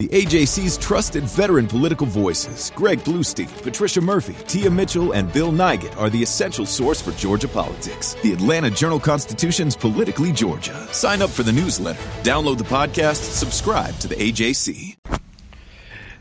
The AJC's trusted veteran political voices, Greg Bluestein, Patricia Murphy, Tia Mitchell, and Bill Nigut, are the essential source for Georgia politics. The Atlanta Journal Constitution's Politically Georgia. Sign up for the newsletter, download the podcast, subscribe to the AJC.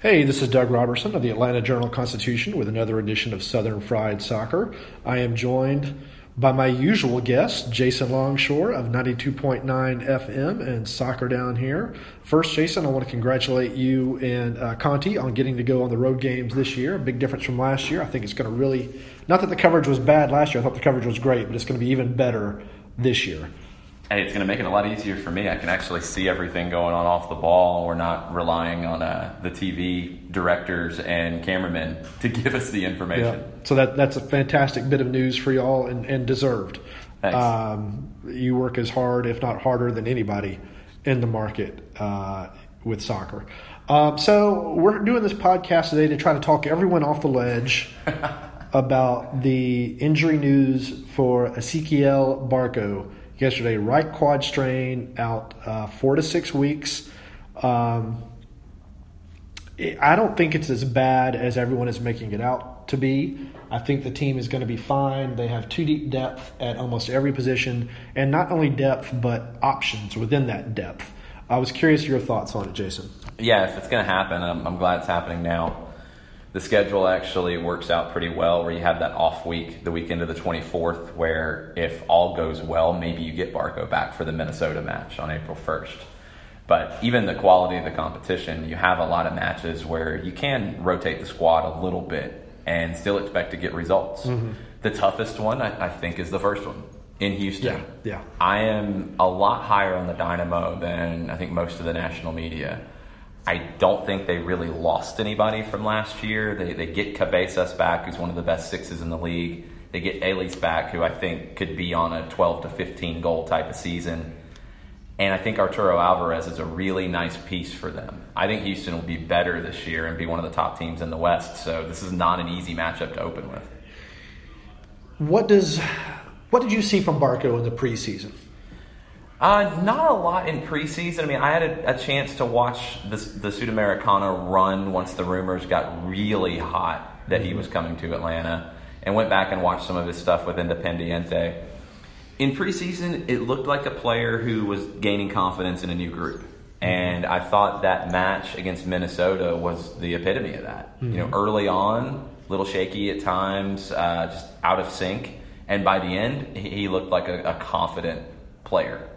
Hey, this is Doug Roberson of the Atlanta Journal Constitution with another edition of Southern Fried Soccer. I am joined by my usual guest, Jason Longshore of 92.9 FM and Soccer Down Here. First, Jason, I want to congratulate you and uh, Conti on getting to go on the road games this year. A big difference from last year. I think it's going to really, not that the coverage was bad last year, I thought the coverage was great, but it's going to be even better this year. Hey, it's going to make it a lot easier for me. I can actually see everything going on off the ball. We're not relying on uh, the TV directors and cameramen to give us the information. Yeah. So that that's a fantastic bit of news for y'all and, and deserved. Thanks. Um, you work as hard, if not harder, than anybody in the market uh, with soccer. Um, so we're doing this podcast today to try to talk everyone off the ledge about the injury news for Ezequiel Barco yesterday. Right quad strain, out uh, four to six weeks. Um, I don't think it's as bad as everyone is making it out to be. I think the team is going to be fine. They have too deep depth at almost every position, and not only depth, but options within that depth. I was curious your thoughts on it, Jason. Yeah, if it's going to happen, I'm, I'm glad it's happening now. The schedule actually works out pretty well where you have that off week, the weekend of the 24th, where if all goes well, maybe you get Barco back for the Minnesota match on April 1st. But even the quality of the competition, you have a lot of matches where you can rotate the squad a little bit and still expect to get results. Mm-hmm. The toughest one, I, I, think, is the first one in Houston. Yeah, yeah. I am a lot higher on the Dynamo than I think most of the national media. I don't think they really lost anybody from last year. They, they get Cabezas back, who's one of the best sixes in the league. They get Elis back, who I think could be on a 12 to 15 goal type of season. And I think Arturo Alvarez is a really nice piece for them. I think Houston will be better this year and be one of the top teams in the West. So this is not an easy matchup to open with. What does what did you see from Barco in the preseason? Uh, not a lot in preseason. I mean, I had a, a chance to watch this, the Sudamericana run once the rumors got really hot that he was coming to Atlanta, and went back and watched some of his stuff with Independiente. In preseason, it looked like a player who was gaining confidence in a new group. And I thought that match against Minnesota was the epitome of that. Mm-hmm. You know, early on, a little shaky at times, uh, just out of sync. And by the end, he looked like a, a confident player.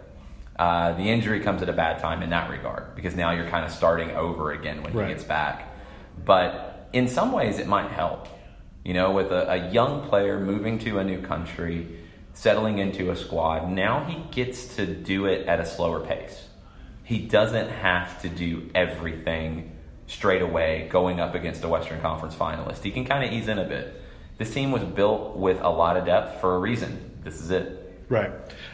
Uh, the injury comes at a bad time in that regard because now you're kind of starting over again when right. he gets back. But in some ways, it might help. You know, with a, a young player moving to a new country, settling into a squad, now he gets to do it at a slower pace. He doesn't have to do everything straight away going up against a Western Conference finalist. He can kind of ease in a bit. This team was built with a lot of depth for a reason. This is it. Right.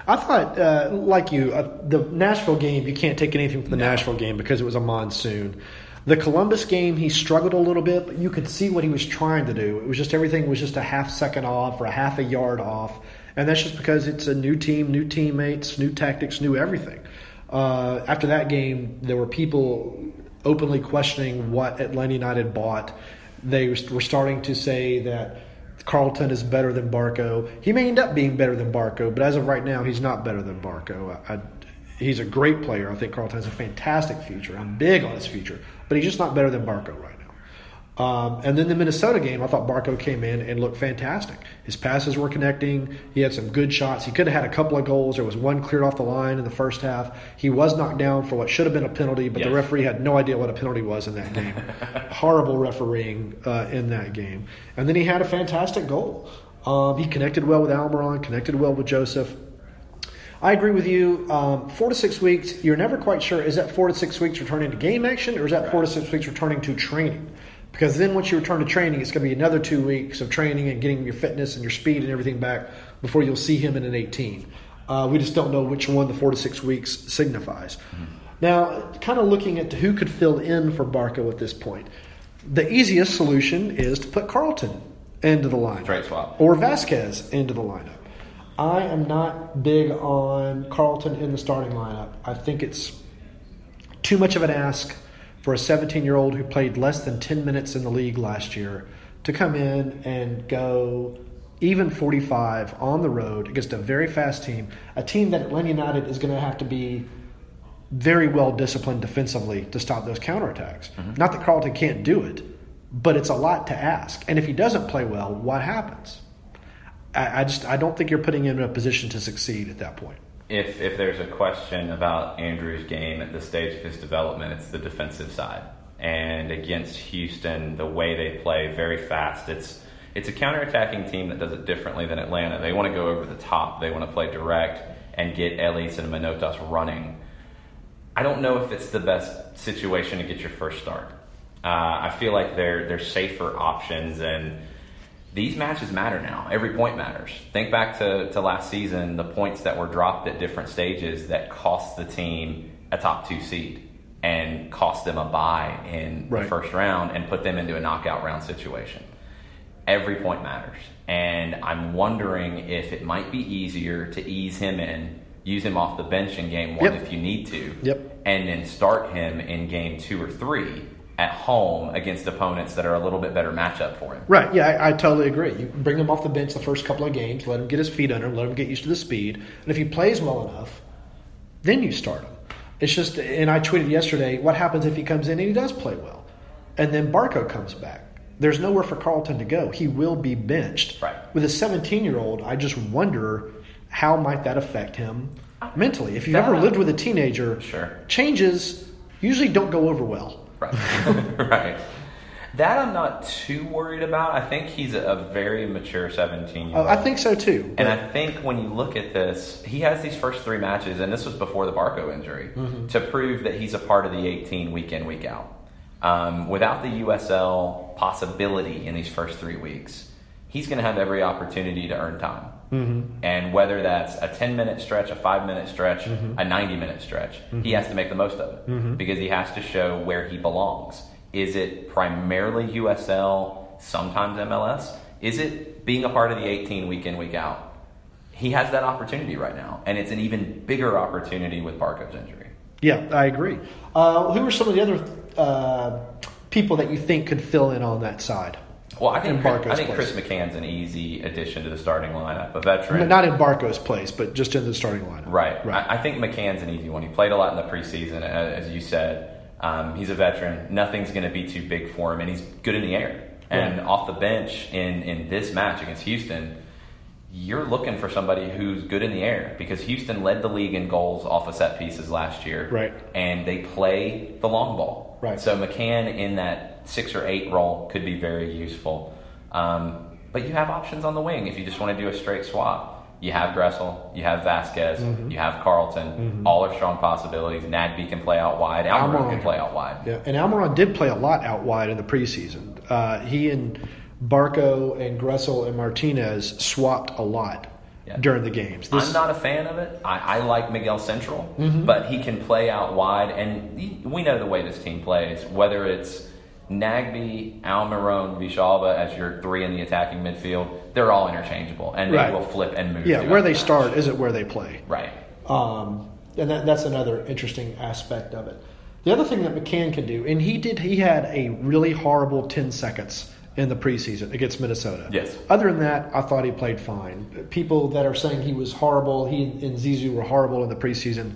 I thought, uh, like you, uh, the Nashville game, you can't take anything from the no. Nashville game because it was a monsoon. The Columbus game, he struggled a little bit, but you could see what he was trying to do. It was just everything was just a half second off or a half a yard off. And that's just because it's a new team, new teammates, new tactics, new everything. Uh, after that game, there were people openly questioning what Atlanta United bought. They were starting to say that Carleton is better than Barco. He may end up being better than Barco, but as of right now, he's not better than Barco. I, I, he's a great player. I think Carleton has a fantastic future. I'm big on his future, but he's just not better than Barco right now. Um, and then the Minnesota game, I thought Barco came in and looked fantastic. His passes were connecting. He had some good shots. He could have had a couple of goals. There was one cleared off the line in the first half. He was knocked down for what should have been a penalty, but yes. the referee had no idea what a penalty was in that game. Horrible refereeing uh, in that game. And then he had a fantastic goal. Um, he connected well with Almiron, connected well with Joseph. I agree with you. Um, four to six weeks, you're never quite sure. Is that four to six weeks returning to game action, or is that four to six weeks returning to training? Because then once you return to training, it's going to be another two weeks of training and getting your fitness and your speed and everything back before you'll see him in an 18. Uh, we just don't know which one the four to six weeks signifies. Mm-hmm. Now, kind of looking at who could fill in for Barco at this point, the easiest solution is to put Carleton into the lineup. Or Vazquez into the lineup. I am not big on Carleton in the starting lineup. I think it's too much of an ask for a 17 year old who played less than 10 minutes in the league last year to come in and go even 45 on the road against a very fast team, a team that Atlanta United is going to have to be very well disciplined defensively to stop those counterattacks. Mm-hmm. Not that Carleton can't do it, but it's a lot to ask. And if he doesn't play well, what happens? I, I just I don't think you're putting him in a position to succeed at that point. If if there's a question about Andrew's game at this stage of his development, it's the defensive side. And against Houston, the way they play very fast, it's it's a counterattacking team that does it differently than Atlanta. They want to go over the top. They want to play direct and get Elis and Manotas running. I don't know if it's the best situation to get your first start. Uh, I feel like they're they're safer options, and these matches matter now. Every point matters. Think back to, to last season, the points that were dropped at different stages that cost the team a top two seed and cost them a bye in right. the first round and put them into a knockout round situation. Every point matters. And I'm wondering if it might be easier to ease him in, use him off the bench in game one yep. if you need to, yep. and then start him in game two or three at home against opponents that are a little bit better matchup for him. Right. Yeah, I, I, totally agree. You bring him off the bench the first couple of games, let him get his feet under him, let him get used to the speed, and if he plays well enough, then you start him. It's just, and I tweeted yesterday, what happens if he comes in and he does play well, and then Barco comes back? There's nowhere for Carleton to go. He will be benched. Right. With a 17 year old, I just wonder how might that affect him mentally. If you've ever uh, lived with a teenager, sure. changes usually don't go over well. Right. right. That I'm not too worried about. I think he's a very mature 17 year old. I think so too. And I think when you look at this, he has these first three matches, and this was before the Barco injury, mm-hmm. to prove that he's a part of the 18 week in, week out. Um, without the USL possibility in these first three weeks, he's going to have every opportunity to earn time. Mm-hmm. And whether that's a 10 minute stretch, a five minute stretch, mm-hmm. a 90 minute stretch, mm-hmm. he has to make the most of it mm-hmm. because he has to show where he belongs. Is it primarily USL, sometimes MLS? Is it being a part of the 18 week in, week out? He has that opportunity right now, and it's an even bigger opportunity with Barco's injury. Yeah, I agree. Uh, who are some of the other uh, people that you think could fill in on that side? Well, I think Chris, I think Chris McCann's an easy addition to the starting lineup. A veteran, not in Barco's place, but just in the starting lineup. Right. right. I, I, think McCann's an easy one. He played a lot in the preseason, as you said. Um, he's a veteran. Nothing's going to be too big for him, and he's good in the air. And right. off the bench in in this match against Houston, you're looking for somebody who's good in the air because Houston led the league in goals off of set pieces last year. Right. And they play the long ball. Right. So McCann in that six or eight role could be very useful. Um, but you have options on the wing if you just want to do a straight swap. You have Gressel, you have Vazquez, mm-hmm. you have Carleton. Mm-hmm. All are strong possibilities. Nagbe can play out wide. Almiron, Almiron can play out wide. Yeah, and Almiron did play a lot out wide in the preseason. Uh, he and Barco and Gressel and Martinez swapped a lot yeah. during the games. This, I'm not a fan of it. I, I like Miguel Central, mm-hmm. but he can play out wide, and he, we know the way this team plays. Whether it's Nagbe, Almiron, Villalba as your three in the attacking midfield, they're all interchangeable and they will flip and move. Yeah, where they the start isn't where they play. Right. Um, and that, that's another interesting aspect of it. The other thing that McCann can do, and he did, he had a really horrible 10 seconds in the preseason against Minnesota. Yes. Other than that, I thought he played fine. People that are saying he was horrible, he and Zizou were horrible in the preseason,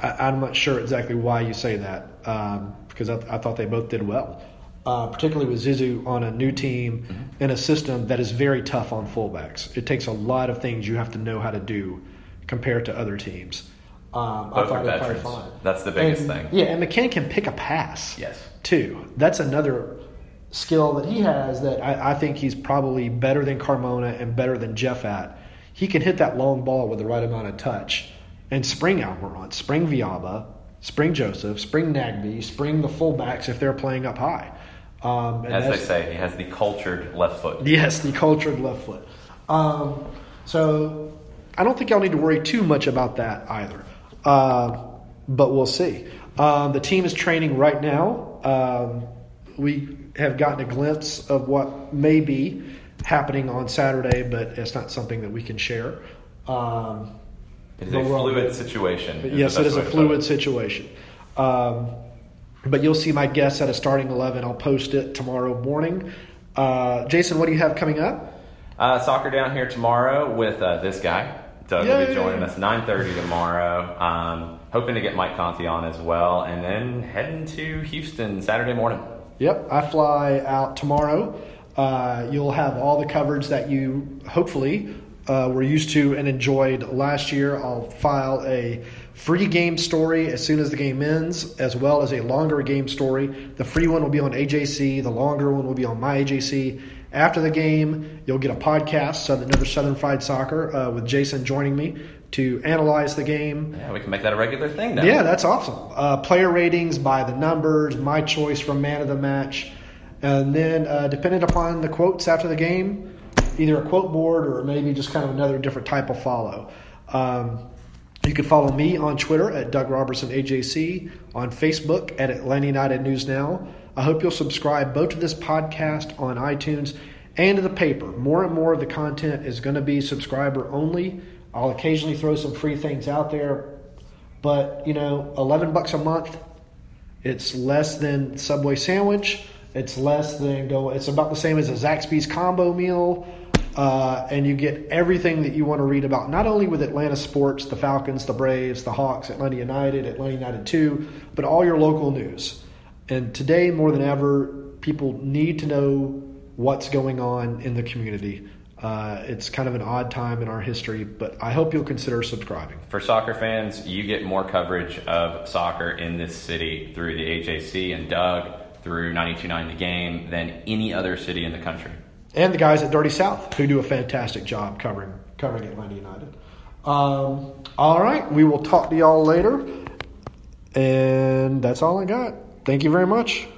I, am not sure exactly why you say that um, because I, I, thought they both did well uh, particularly with Zizou on a new team mm-hmm. in a system that is very tough on fullbacks. It takes a lot of things you have to know how to do compared to other teams. Um, Both I thought are fine. That's the biggest and, thing. Yeah, and McCann can pick a pass. Yes. Too. That's another skill that he has that I, I think he's probably better than Carmona and better than Jeff at. He can hit that long ball with the right amount of touch and spring Almiron, spring Villalba, spring Joseph, spring Nagbe, spring the fullbacks if they're playing up high. Um, As they say, he has the cultured left foot. Yes, the cultured left foot. Um, so I don't think y'all need to worry too much about that either. Uh, but we'll see. Um, the team is training right now. Um, we have gotten a glimpse of what may be happening on Saturday, but it's not something that we can share. Um, It is a fluid situation. is yes, it is a way to put fluid situation. Um, but you'll see my guests at a starting 11. I'll post it tomorrow morning. Uh, Jason, what do you have coming up? Uh, soccer down here tomorrow with uh, this guy. Doug will be joining us 9:30 tomorrow. Um, hoping to get Mike Conti on as well, and then heading to Houston Saturday morning. Yep, I fly out tomorrow. Uh, you'll have all the coverage that you hopefully uh, were used to and enjoyed last year. I'll file a free game story as soon as the game ends, as well as a longer game story. The free one will be on AJC, the longer one will be on my AJC. After the game, you'll get a podcast, Southern, another Southern Fried Soccer, uh, with Jason joining me to analyze the game. Yeah, we can make that a regular thing now. Yeah, that's awesome. Uh, player ratings by the numbers, my choice for man of the match, and then uh, depending upon the quotes after the game, either a quote board or maybe just kind of another different type of follow. Um, you can follow me on Twitter at Doug Roberson AJC, on Facebook at Atlanta United News Now. I hope you'll subscribe both to this podcast on iTunes and to the paper. More and more of the content is going to be subscriber only. I'll occasionally throw some free things out there, but you know, 11 bucks a month, it's less than Subway sandwich. It's less than go. It's about the same as a Zaxby's combo meal, uh, and you get everything that you want to read about. Not only with Atlanta sports, the Falcons, the Braves, the Hawks, Atlanta United, Atlanta United Two, but all your local news. And today, more than ever, people need to know what's going on in the community. Uh, it's kind of an odd time in our history, but I hope you'll consider subscribing. For soccer fans, you get more coverage of soccer in this city through the AJC and Doug through 92.9 The Game than any other city in the country. And the guys at Dirty South who do a fantastic job covering covering Atlanta United. Um, all right, we will talk to y'all later, and that's all I got. Thank you very much.